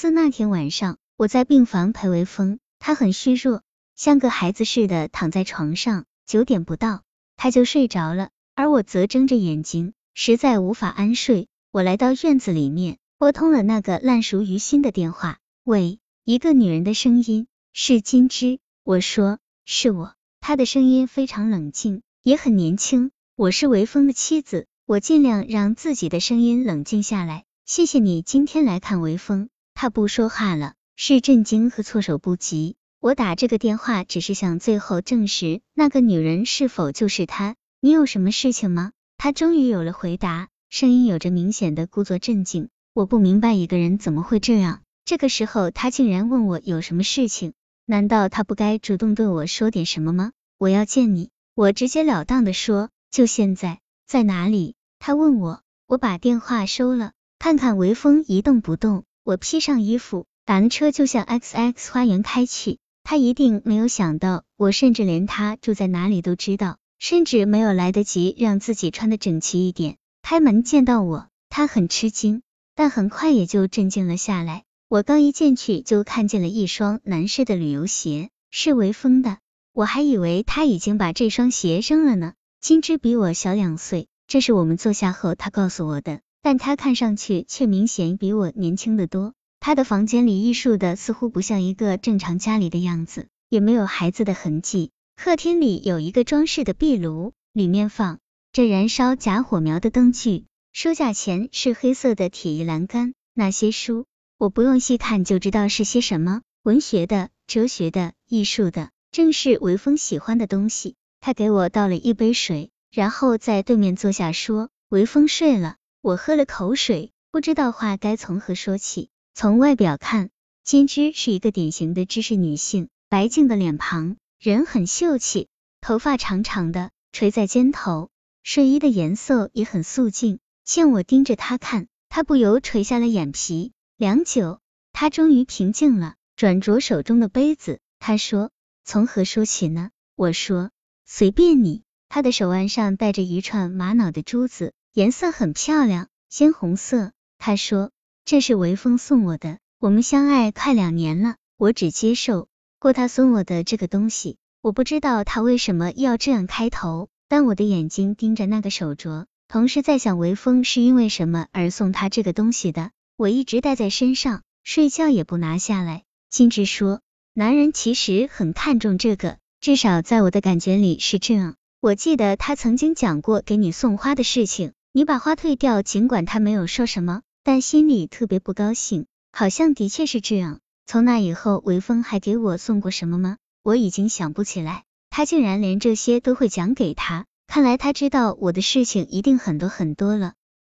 自那天晚上，我在病房陪微风，他很虚弱，像个孩子似的躺在床上。九点不到，他就睡着了，而我则睁着眼睛，实在无法安睡。我来到院子里面，拨通了那个烂熟于心的电话。喂，一个女人的声音，是金枝。我说，是我。她的声音非常冷静，也很年轻。我是维峰的妻子。我尽量让自己的声音冷静下来。谢谢你今天来看维峰。他不说话了，是震惊和措手不及。我打这个电话只是想最后证实那个女人是否就是他。你有什么事情吗？他终于有了回答，声音有着明显的故作镇静。我不明白一个人怎么会这样。这个时候他竟然问我有什么事情？难道他不该主动对我说点什么吗？我要见你，我直截了当的说，就现在，在哪里？他问我，我把电话收了。看看微风一动不动，我披上衣服，打了车就向 X X 花园开去。他一定没有想到，我甚至连他住在哪里都知道，甚至没有来得及让自己穿的整齐一点。开门见到我，他很吃惊，但很快也就镇静了下来。我刚一进去，就看见了一双男士的旅游鞋，是微风的。我还以为他已经把这双鞋扔了呢。金枝比我小两岁，这是我们坐下后他告诉我的。但他看上去却明显比我年轻的多。他的房间里艺术的似乎不像一个正常家里的样子，也没有孩子的痕迹。客厅里有一个装饰的壁炉，里面放着燃烧假火苗的灯具。书架前是黑色的铁艺栏杆，那些书我不用细看就知道是些什么，文学的、哲学的、艺术的，正是微风喜欢的东西。他给我倒了一杯水，然后在对面坐下说：“微风睡了。”我喝了口水，不知道话该从何说起。从外表看，金枝是一个典型的知识女性，白净的脸庞，人很秀气，头发长长的垂在肩头，睡衣的颜色也很素净。见我盯着她看，她不由垂下了眼皮。良久，她终于平静了，转着手中的杯子，她说：“从何说起呢？”我说：“随便你。”她的手腕上戴着一串玛瑙的珠子。颜色很漂亮，鲜红色。他说这是微风送我的，我们相爱快两年了，我只接受过他送我的这个东西。我不知道他为什么要这样开头，但我的眼睛盯着那个手镯，同时在想微风是因为什么而送他这个东西的。我一直戴在身上，睡觉也不拿下来。金枝说，男人其实很看重这个，至少在我的感觉里是这样。我记得他曾经讲过给你送花的事情。你把花退掉，尽管他没有说什么，但心里特别不高兴。好像的确是这样。从那以后，韦风还给我送过什么吗？我已经想不起来。他竟然连这些都会讲给他，看来他知道我的事情一定很多很多了。